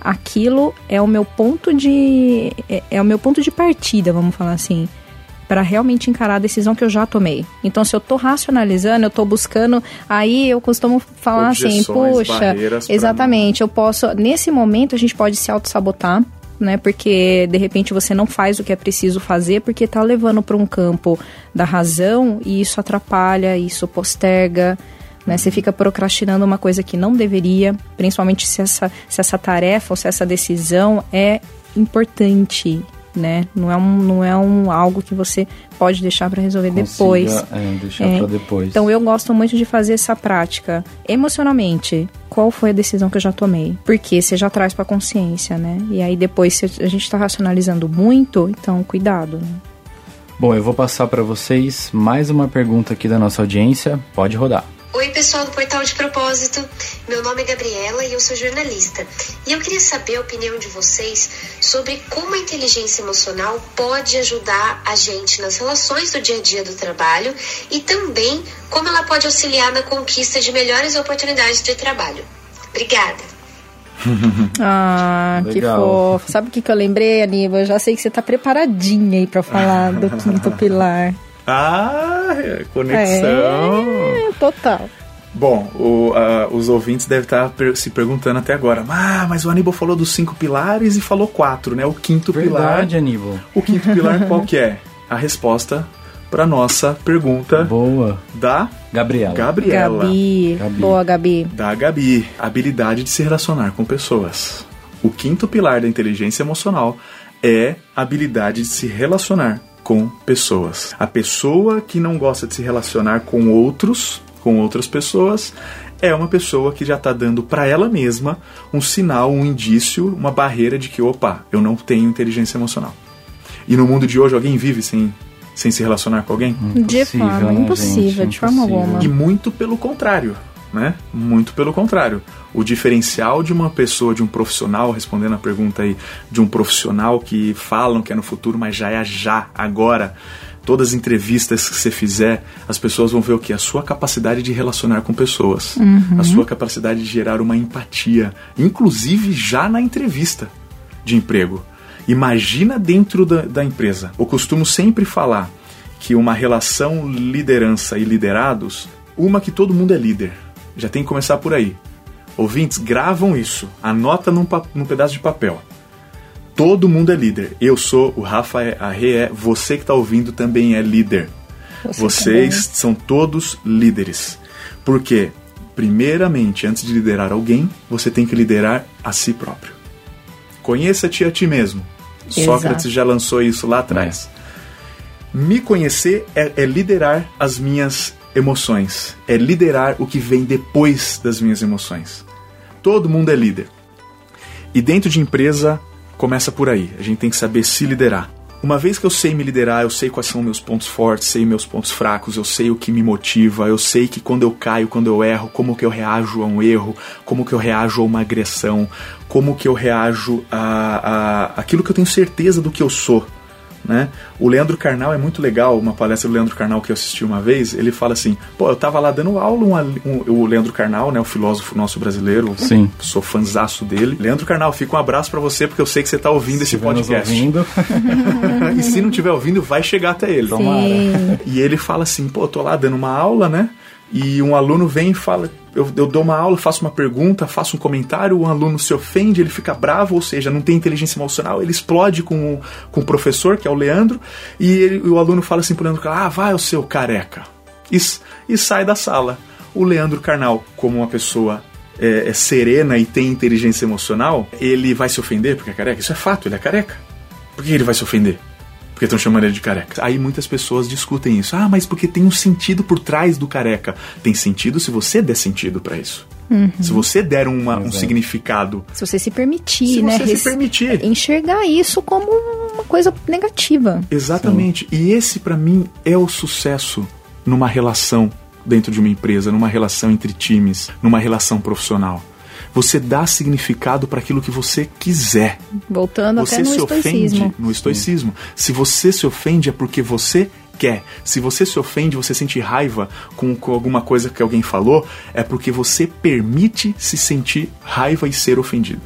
Aquilo é o meu ponto de. É, é o meu ponto de partida, vamos falar assim para realmente encarar a decisão que eu já tomei. Então, se eu tô racionalizando, eu tô buscando, aí eu costumo falar assim, puxa, exatamente, eu posso, nesse momento a gente pode se auto-sabotar, né? Porque de repente você não faz o que é preciso fazer porque tá levando para um campo da razão e isso atrapalha, isso posterga, né? Você fica procrastinando uma coisa que não deveria, principalmente se essa, se essa tarefa ou se essa decisão é importante né? Não é um, não é um algo que você pode deixar para resolver Consiga, depois. É, deixar é. para depois. Então eu gosto muito de fazer essa prática emocionalmente. Qual foi a decisão que eu já tomei? Porque você já traz para consciência, né? E aí depois se a gente está racionalizando muito, então cuidado. Né? Bom, eu vou passar para vocês mais uma pergunta aqui da nossa audiência. Pode rodar. Oi, pessoal do Portal de Propósito. Meu nome é Gabriela e eu sou jornalista. E eu queria saber a opinião de vocês sobre como a inteligência emocional pode ajudar a gente nas relações do dia a dia do trabalho e também como ela pode auxiliar na conquista de melhores oportunidades de trabalho. Obrigada. ah, Legal. que fofo. Sabe o que, que eu lembrei, Aníbal? Eu já sei que você está preparadinha aí para falar do quinto pilar. Ah, conexão. É, total. Bom, o, uh, os ouvintes devem estar per se perguntando até agora, ah, mas o Aníbal falou dos cinco pilares e falou quatro, né? O quinto Verdade, pilar. Verdade, Aníbal. O quinto pilar qual que é? A resposta para nossa pergunta. Boa. Da Gabriela. Gabriela. Gabi. Gabi. Boa, Gabi. Da Gabi. Habilidade de se relacionar com pessoas. O quinto pilar da inteligência emocional é a habilidade de se relacionar com pessoas. A pessoa que não gosta de se relacionar com outros, com outras pessoas, é uma pessoa que já está dando para ela mesma um sinal, um indício, uma barreira de que, opa, eu não tenho inteligência emocional. E no mundo de hoje, alguém vive sem, sem se relacionar com alguém? Impossível, de forma né, impossível, gente? de forma alguma. E muito pelo contrário né? Muito pelo contrário. O diferencial de uma pessoa, de um profissional, respondendo a pergunta aí, de um profissional que falam que é no futuro, mas já é já, agora. Todas as entrevistas que você fizer, as pessoas vão ver o que? A sua capacidade de relacionar com pessoas, uhum. a sua capacidade de gerar uma empatia, inclusive já na entrevista de emprego. Imagina dentro da, da empresa. Eu costumo sempre falar que uma relação liderança e liderados, uma que todo mundo é líder, já tem que começar por aí. Ouvintes, gravam isso. Anota num, num pedaço de papel. Todo mundo é líder. Eu sou o Rafa a Rê é. Você que está ouvindo também é líder. Você Vocês também. são todos líderes. Porque, primeiramente, antes de liderar alguém, você tem que liderar a si próprio. Conheça-te a ti mesmo. Exato. Sócrates já lançou isso lá atrás. É. Me conhecer é, é liderar as minhas emoções, é liderar o que vem depois das minhas emoções. Todo mundo é líder. E dentro de empresa, começa por aí. A gente tem que saber se liderar. Uma vez que eu sei me liderar, eu sei quais são meus pontos fortes, sei meus pontos fracos, eu sei o que me motiva, eu sei que quando eu caio, quando eu erro, como que eu reajo a um erro, como que eu reajo a uma agressão, como que eu reajo a, a aquilo que eu tenho certeza do que eu sou. Né? O Leandro Carnal é muito legal, uma palestra do Leandro Carnal que eu assisti uma vez, ele fala assim, pô, eu tava lá dando aula, um, um, o Leandro Carnal, né, o filósofo nosso brasileiro, Sim. sou fanzaço dele. Leandro Carnal, fica um abraço para você, porque eu sei que você tá ouvindo se esse podcast. Ouvindo. e se não tiver ouvindo, vai chegar até ele. Tomara. E ele fala assim, pô, eu tô lá dando uma aula, né, e um aluno vem e fala, eu, eu, dou uma aula, faço uma pergunta, faço um comentário, o aluno se ofende, ele fica bravo, ou seja, não tem inteligência emocional, ele explode com o, com o professor, que é o Leandro, e, ele, o aluno fala assim pro Leandro, ah, vai o seu careca, e, e sai da sala. O Leandro Carnal, como uma pessoa é, é serena e tem inteligência emocional, ele vai se ofender porque é careca? Isso é fato, ele é careca. Por que ele vai se ofender? Porque estão chamando ele de careca. Aí muitas pessoas discutem isso. Ah, mas porque tem um sentido por trás do careca. Tem sentido se você der sentido para isso. Uhum. Se você der uma, um significado. Se você se permitir, se né? Se você se permitir. Enxergar isso como uma coisa negativa. Exatamente. Sim. E esse, para mim, é o sucesso numa relação dentro de uma empresa, numa relação entre times, numa relação profissional. Você dá significado para aquilo que você quiser. Voltando você até no se estoicismo. ofende no estoicismo. Se você se ofende é porque você quer. Se você se ofende, você sente raiva com, com, alguma coisa que alguém falou, é porque você permite se sentir raiva e ser ofendido.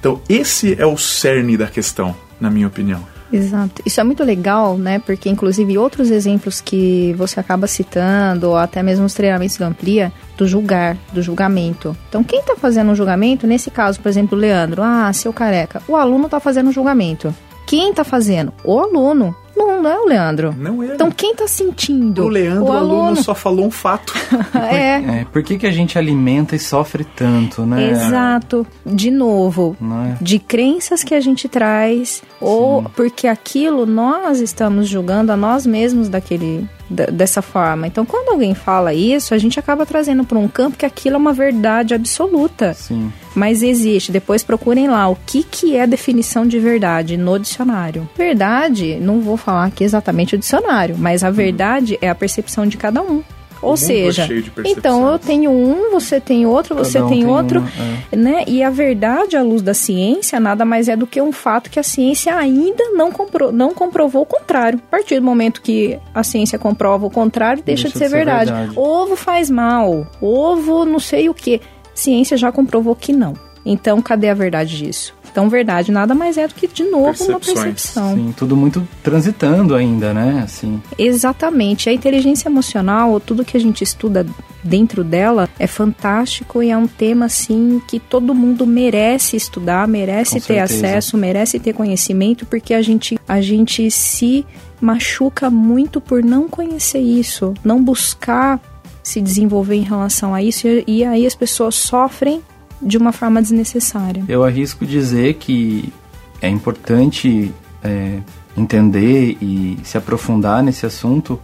Então, esse é o cerne da questão, na minha opinião. Exato. Isso é muito legal, né? Porque, inclusive, outros exemplos que você acaba citando, ou até mesmo os treinamentos do Amplia, do julgar, do julgamento. Então, quem está fazendo um julgamento, nesse caso, por exemplo, o Leandro, ah, seu careca, o aluno está fazendo um julgamento. Quem está fazendo? O aluno. Não, não é o Leandro. Não é. Então quem está sentindo? O Leandro, o, o aluno só falou um fato. é. é. Por que, que a gente alimenta e sofre tanto, né? Exato. De novo, é? de crenças que a gente traz, Sim. ou porque aquilo nós estamos julgando a nós mesmos daquele dessa forma. Então, quando alguém fala isso, a gente acaba trazendo para um campo que aquilo é uma verdade absoluta. Sim. Mas existe. Depois procurem lá o que, que é a definição de verdade no dicionário. Verdade, não vou falar aqui exatamente o dicionário, mas a verdade é a percepção de cada um. Ou é seja, então eu tenho um, você tem outro, você um tem, tem, outro, é. né? E a verdade à luz da ciência nada mais é do que um fato que a ciência ainda não, compro não comprovou o contrário. A partir do momento que a ciência comprova o contrário, deixa, deixa de, ser, de ser verdade. verdade. Ovo faz mal, ovo não sei o que. Ciência já comprovou que não. Então, cadê a verdade disso? Então, verdade nada mais é do que, de novo, uma percepção. Sim, tudo muito transitando ainda, né? Assim. Exatamente. A inteligência emocional, tudo que a gente estuda dentro dela é fantástico e é um tema assim que todo mundo merece estudar, merece ter acesso, merece ter conhecimento, porque a gente a gente se machuca muito por não conhecer isso, não buscar se desenvolver em relação a isso e, e aí as pessoas sofrem de uma forma desnecessária. Eu arrisco dizer que é importante é, entender e se aprofundar nesse assunto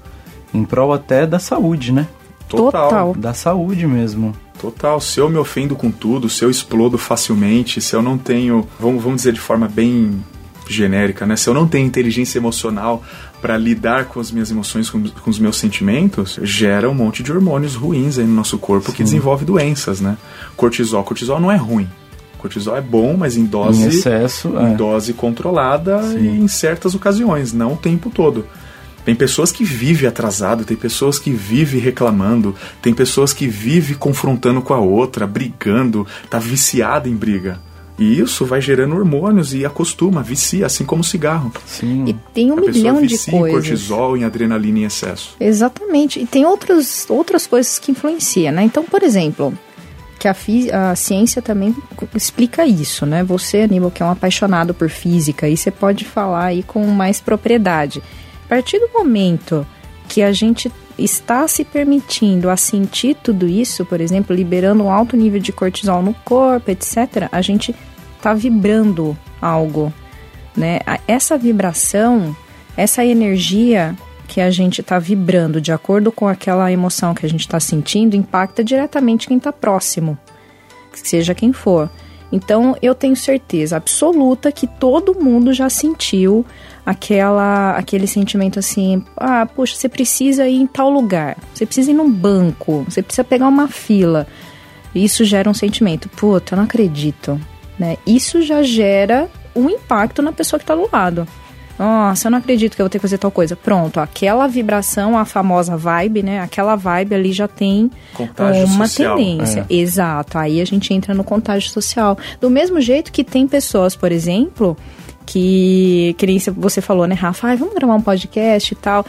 em prol até da saúde, né? Total. Total. Da saúde mesmo. Total. Se eu me ofendo com tudo, se eu explodo facilmente, se eu não tenho, vamos, vamos dizer de forma bem genérica, né? Se eu não tenho inteligência emocional para lidar com as minhas emoções, com, com, os meus sentimentos, gera um monte de hormônios ruins aí no nosso corpo Sim. que desenvolve doenças, né? Cortisol, cortisol não é ruim. Cortisol é bom, mas em dose, em excesso, em é. dose controlada Sim. e em certas ocasiões, não o tempo todo. Tem pessoas que vivem atrasado, tem pessoas que vivem reclamando, tem pessoas que vivem confrontando com a outra, brigando, tá viciada em briga. E isso vai gerando hormônios e acostuma, vicia, assim como o cigarro. Sim. E tem um a milhão de coisas. em cortisol, em adrenalina em excesso. Exatamente. E tem outros, outras coisas que influenciam, né? Então, por exemplo, que a, a ciência também explica isso, né? Você, Aníbal, que é um apaixonado por física, aí você pode falar aí com mais propriedade. A partir do momento que a gente está se permitindo a sentir tudo isso, por exemplo, liberando um alto nível de cortisol no corpo, etc., a gente está vibrando algo, né? Essa vibração, essa energia que a gente está vibrando de acordo com aquela emoção que a gente está sentindo impacta diretamente quem está próximo, seja quem for. Então eu tenho certeza absoluta que todo mundo já sentiu aquela aquele sentimento assim, ah, poxa, você precisa ir em tal lugar, você precisa ir num banco, você precisa pegar uma fila. Isso gera um sentimento, puta, eu não acredito né? Isso já gera um impacto na pessoa que está do lado. Nossa, eu não acredito que eu vou ter que fazer tal coisa. Pronto, aquela vibração, a famosa vibe, né? Aquela vibe ali já tem contágio uma social, tendência. É. Exato. Aí a gente entra no contágio social. Do mesmo jeito que tem pessoas, por exemplo, que, que você falou, né, Rafa? Ah, vamos gravar um podcast e tal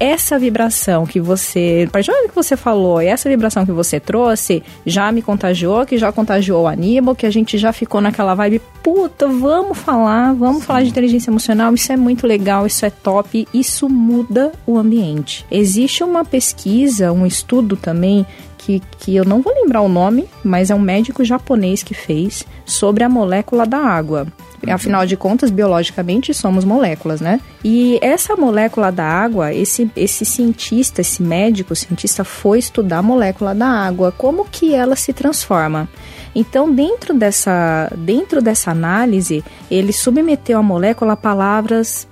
essa vibração que você, momento que você falou, essa vibração que você trouxe, já me contagiou, que já contagiou o Aníbal, que a gente já ficou naquela vibe, puta, vamos falar, vamos Sim. falar de inteligência emocional, isso é muito legal, isso é top, isso muda o ambiente. Existe uma pesquisa, um estudo também que, que, eu não vou lembrar o nome, mas é um médico japonês que fez sobre a molécula da água. Afinal de contas, biologicamente somos moléculas, né? E essa molécula da água, esse, esse cientista, esse médico, cientista foi estudar a molécula da água, como que ela se transforma. Então, dentro dessa, dentro dessa análise, ele submeteu a molécula a palavras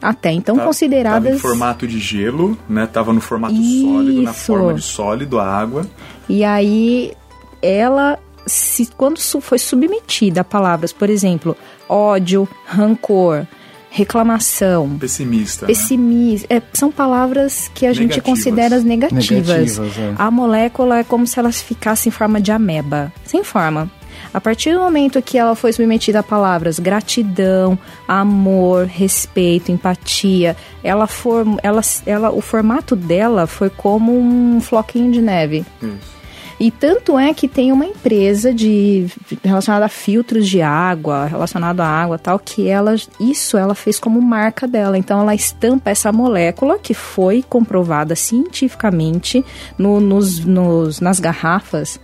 até então tá, consideradas. Tava em formato de gelo, né? Tava no formato Isso. sólido, na forma de sólido, a água. E aí, ela, se, quando foi submetida a palavras, por exemplo, ódio, rancor, reclamação, pessimista, pessimista, né? é, são palavras que a negativas. gente considera negativas. negativas é. A molécula é como se ela ficasse em forma de ameba, sem forma. A partir do momento que ela foi submetida a palavras gratidão, amor, respeito, empatia, ela form, ela, ela, o formato dela foi como um floquinho de neve. Isso. E tanto é que tem uma empresa de relacionada a filtros de água, relacionado à água tal, que ela isso ela fez como marca dela. Então ela estampa essa molécula que foi comprovada cientificamente no, nos, nos, nas garrafas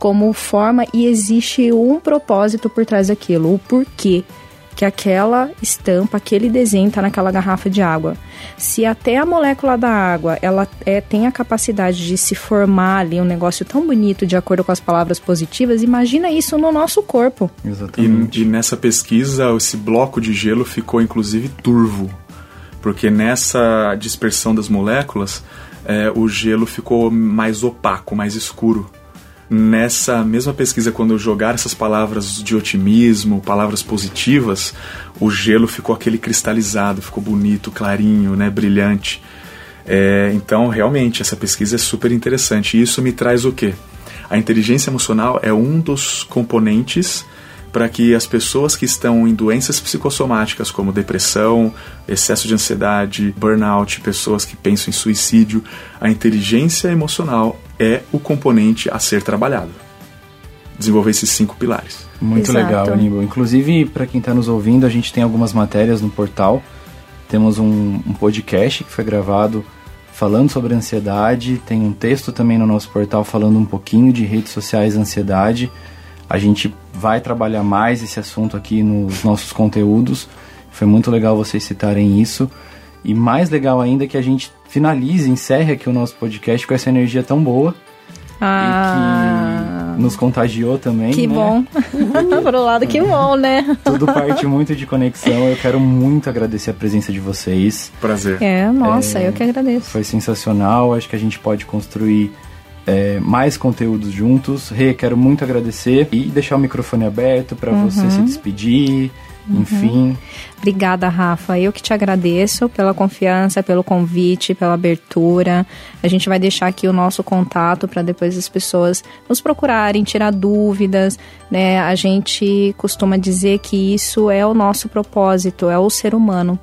como forma e existe um propósito por trás daquilo, o porquê que aquela estampa, aquele desenho está naquela garrafa de água. Se até a molécula da água ela é, tem a capacidade de se formar ali um negócio tão bonito de acordo com as palavras positivas, imagina isso no nosso corpo. Exatamente. E, e nessa pesquisa, esse bloco de gelo ficou inclusive turvo, porque nessa dispersão das moléculas, é, o gelo ficou mais opaco, mais escuro nessa mesma pesquisa, quando eu jogar essas palavras de otimismo, palavras positivas, o gelo ficou aquele cristalizado, ficou bonito, clarinho, né, brilhante. É, então, realmente, essa pesquisa é super interessante. E isso me traz o quê? A inteligência emocional é um dos componentes para que as pessoas que estão em doenças psicossomáticas como depressão, excesso de ansiedade, burnout, pessoas que pensam em suicídio, a inteligência emocional é o componente a ser trabalhado. Desenvolver esses cinco pilares. Muito Exato. legal, Aníbal. Inclusive, para quem está nos ouvindo, a gente tem algumas matérias no portal. Temos um, um podcast que foi gravado falando sobre ansiedade. Tem um texto também no nosso portal falando um pouquinho de redes sociais e ansiedade. A gente vai trabalhar mais esse assunto aqui nos nossos conteúdos. Foi muito legal vocês citarem isso. E mais legal ainda que a gente finalize, encerre aqui o nosso podcast com essa energia tão boa. Ah, e que nos contagiou também. Que né? bom. Por um lado, que bom, né? Tudo parte muito de conexão. Eu quero muito agradecer a presença de vocês. Prazer. É, nossa, é, eu que agradeço. Foi sensacional. Acho que a gente pode construir é, mais conteúdos juntos. Rê, quero muito agradecer e deixar o microfone aberto para uhum. você se despedir. Uhum. Enfim. Obrigada, Rafa. Eu que te agradeço pela confiança, pelo convite, pela abertura. A gente vai deixar aqui o nosso contato para depois as pessoas nos procurarem, tirar dúvidas. Né? A gente costuma dizer que isso é o nosso propósito, é o ser humano.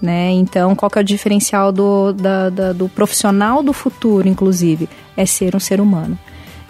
Né? Então, qual que é o diferencial do, da, da, do profissional do futuro, inclusive? É ser um ser humano.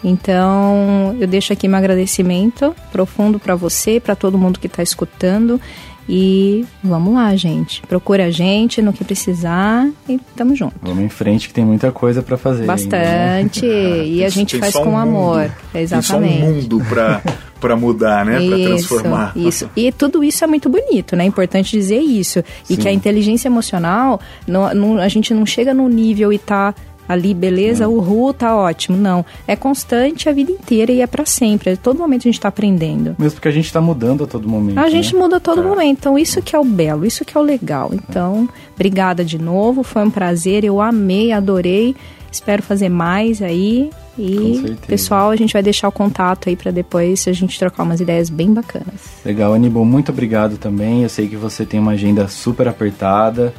Então, eu deixo aqui meu agradecimento profundo para você, para todo mundo que está escutando. E vamos lá, gente. Procura a gente no que precisar e tamo junto. Vamos em frente que tem muita coisa para fazer. Bastante. Ainda, né? E a gente faz com um amor. Exatamente. Tem só um mundo para para mudar, né? Para transformar. Isso. E tudo isso é muito bonito, né? É importante dizer isso. E Sim. que a inteligência emocional, não, não, a gente não chega no nível e tá ali, beleza, o RU tá ótimo. Não, é constante a vida inteira e é para sempre. A todo momento a gente tá aprendendo. Mesmo porque a gente tá mudando a todo momento. A né? gente muda a todo é. momento. Então isso que é o belo, isso que é o legal. Então, obrigada de novo, foi um prazer, eu amei, adorei. Espero fazer mais aí. E, pessoal, a gente vai deixar o contato aí para depois a gente trocar umas ideias bem bacanas. Legal, Aníbal, muito obrigado também. Eu sei que você tem uma agenda super apertada.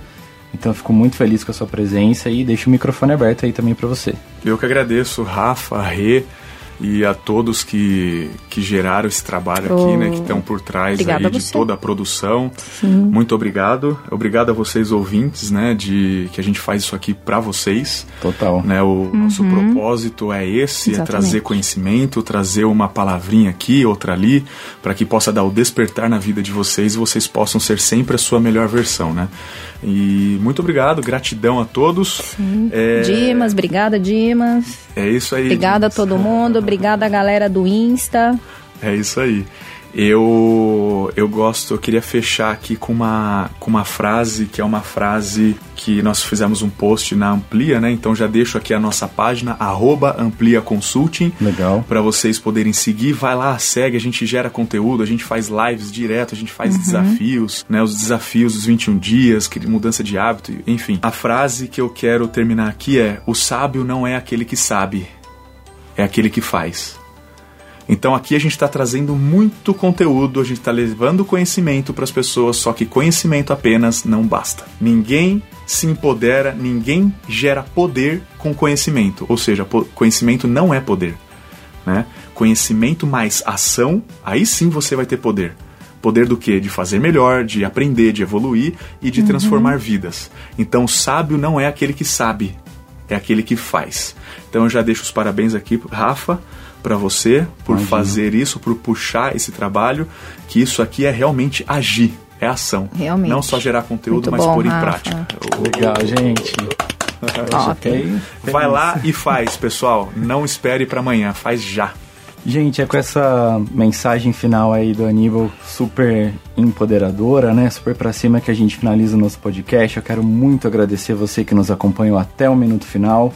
Então eu fico muito feliz com a sua presença e deixo o microfone aberto aí também para você. Eu que agradeço, Rafa, Rê e a todos que, que geraram esse trabalho oh. aqui, né, que estão por trás aí de toda a produção. Sim. Muito obrigado. Obrigado a vocês ouvintes, né, de que a gente faz isso aqui para vocês. Total. Né, o uhum. nosso propósito é esse, Exatamente. é trazer conhecimento, trazer uma palavrinha aqui, outra ali, para que possa dar o despertar na vida de vocês e vocês possam ser sempre a sua melhor versão, né? E muito obrigado, gratidão a todos. Sim. É... Dimas, obrigada, Dimas. É isso aí. Obrigada Dimas. a todo mundo, obrigada a galera do Insta. É isso aí. Eu, eu gosto, eu queria fechar aqui com uma, com uma frase que é uma frase que nós fizemos um post na Amplia, né? Então já deixo aqui a nossa página, arroba Amplia Consulting. Legal. Para vocês poderem seguir. Vai lá, segue, a gente gera conteúdo, a gente faz lives direto, a gente faz uhum. desafios, né? Os desafios dos 21 dias, que mudança de hábito, enfim. A frase que eu quero terminar aqui é: o sábio não é aquele que sabe, é aquele que faz. Então aqui a gente está trazendo muito conteúdo, a gente está levando conhecimento para as pessoas, só que conhecimento apenas não basta. Ninguém se empodera, ninguém gera poder com conhecimento, ou seja, conhecimento não é poder. Né? Conhecimento mais ação, aí sim você vai ter poder. Poder do que? De fazer melhor, de aprender, de evoluir e de uhum. transformar vidas. Então, sábio não é aquele que sabe, é aquele que faz. Então, eu já deixo os parabéns aqui, Rafa, para você por Imagina. fazer isso, por puxar esse trabalho, que isso aqui é realmente agir, é ação. Realmente. Não só gerar conteúdo, Muito mas bom, pôr em Rafa. prática. Legal, gente. okay. Vai lá e faz, pessoal. Não espere para amanhã, faz já. Gente, é com essa mensagem final aí do Aníbal super empoderadora, né? Super pra cima que a gente finaliza o nosso podcast. Eu quero muito agradecer você que nos acompanhou até o minuto final.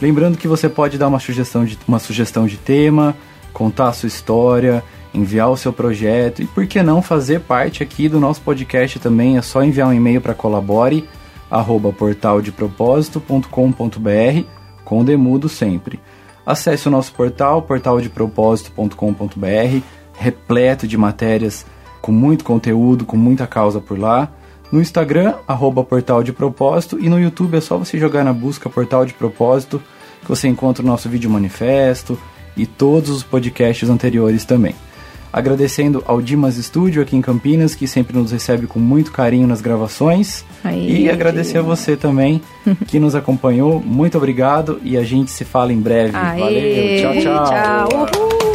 Lembrando que você pode dar uma sugestão de, uma sugestão de tema, contar a sua história, enviar o seu projeto e por que não fazer parte aqui do nosso podcast também. É só enviar um e-mail para colabore arroba portaldepropósito.com.br com demudo sempre. Acesse o nosso portal, portaldepropósito.com.br, repleto de matérias com muito conteúdo, com muita causa por lá. No Instagram, arroba Portal de Propósito, e no YouTube é só você jogar na busca Portal de Propósito, que você encontra o nosso vídeo manifesto e todos os podcasts anteriores também. Agradecendo ao Dimas Studio aqui em Campinas, que sempre nos recebe com muito carinho nas gravações. Aí, e agradecer a você também que nos acompanhou. Muito obrigado e a gente se fala em breve. Aê, Valeu, tchau, tchau. tchau.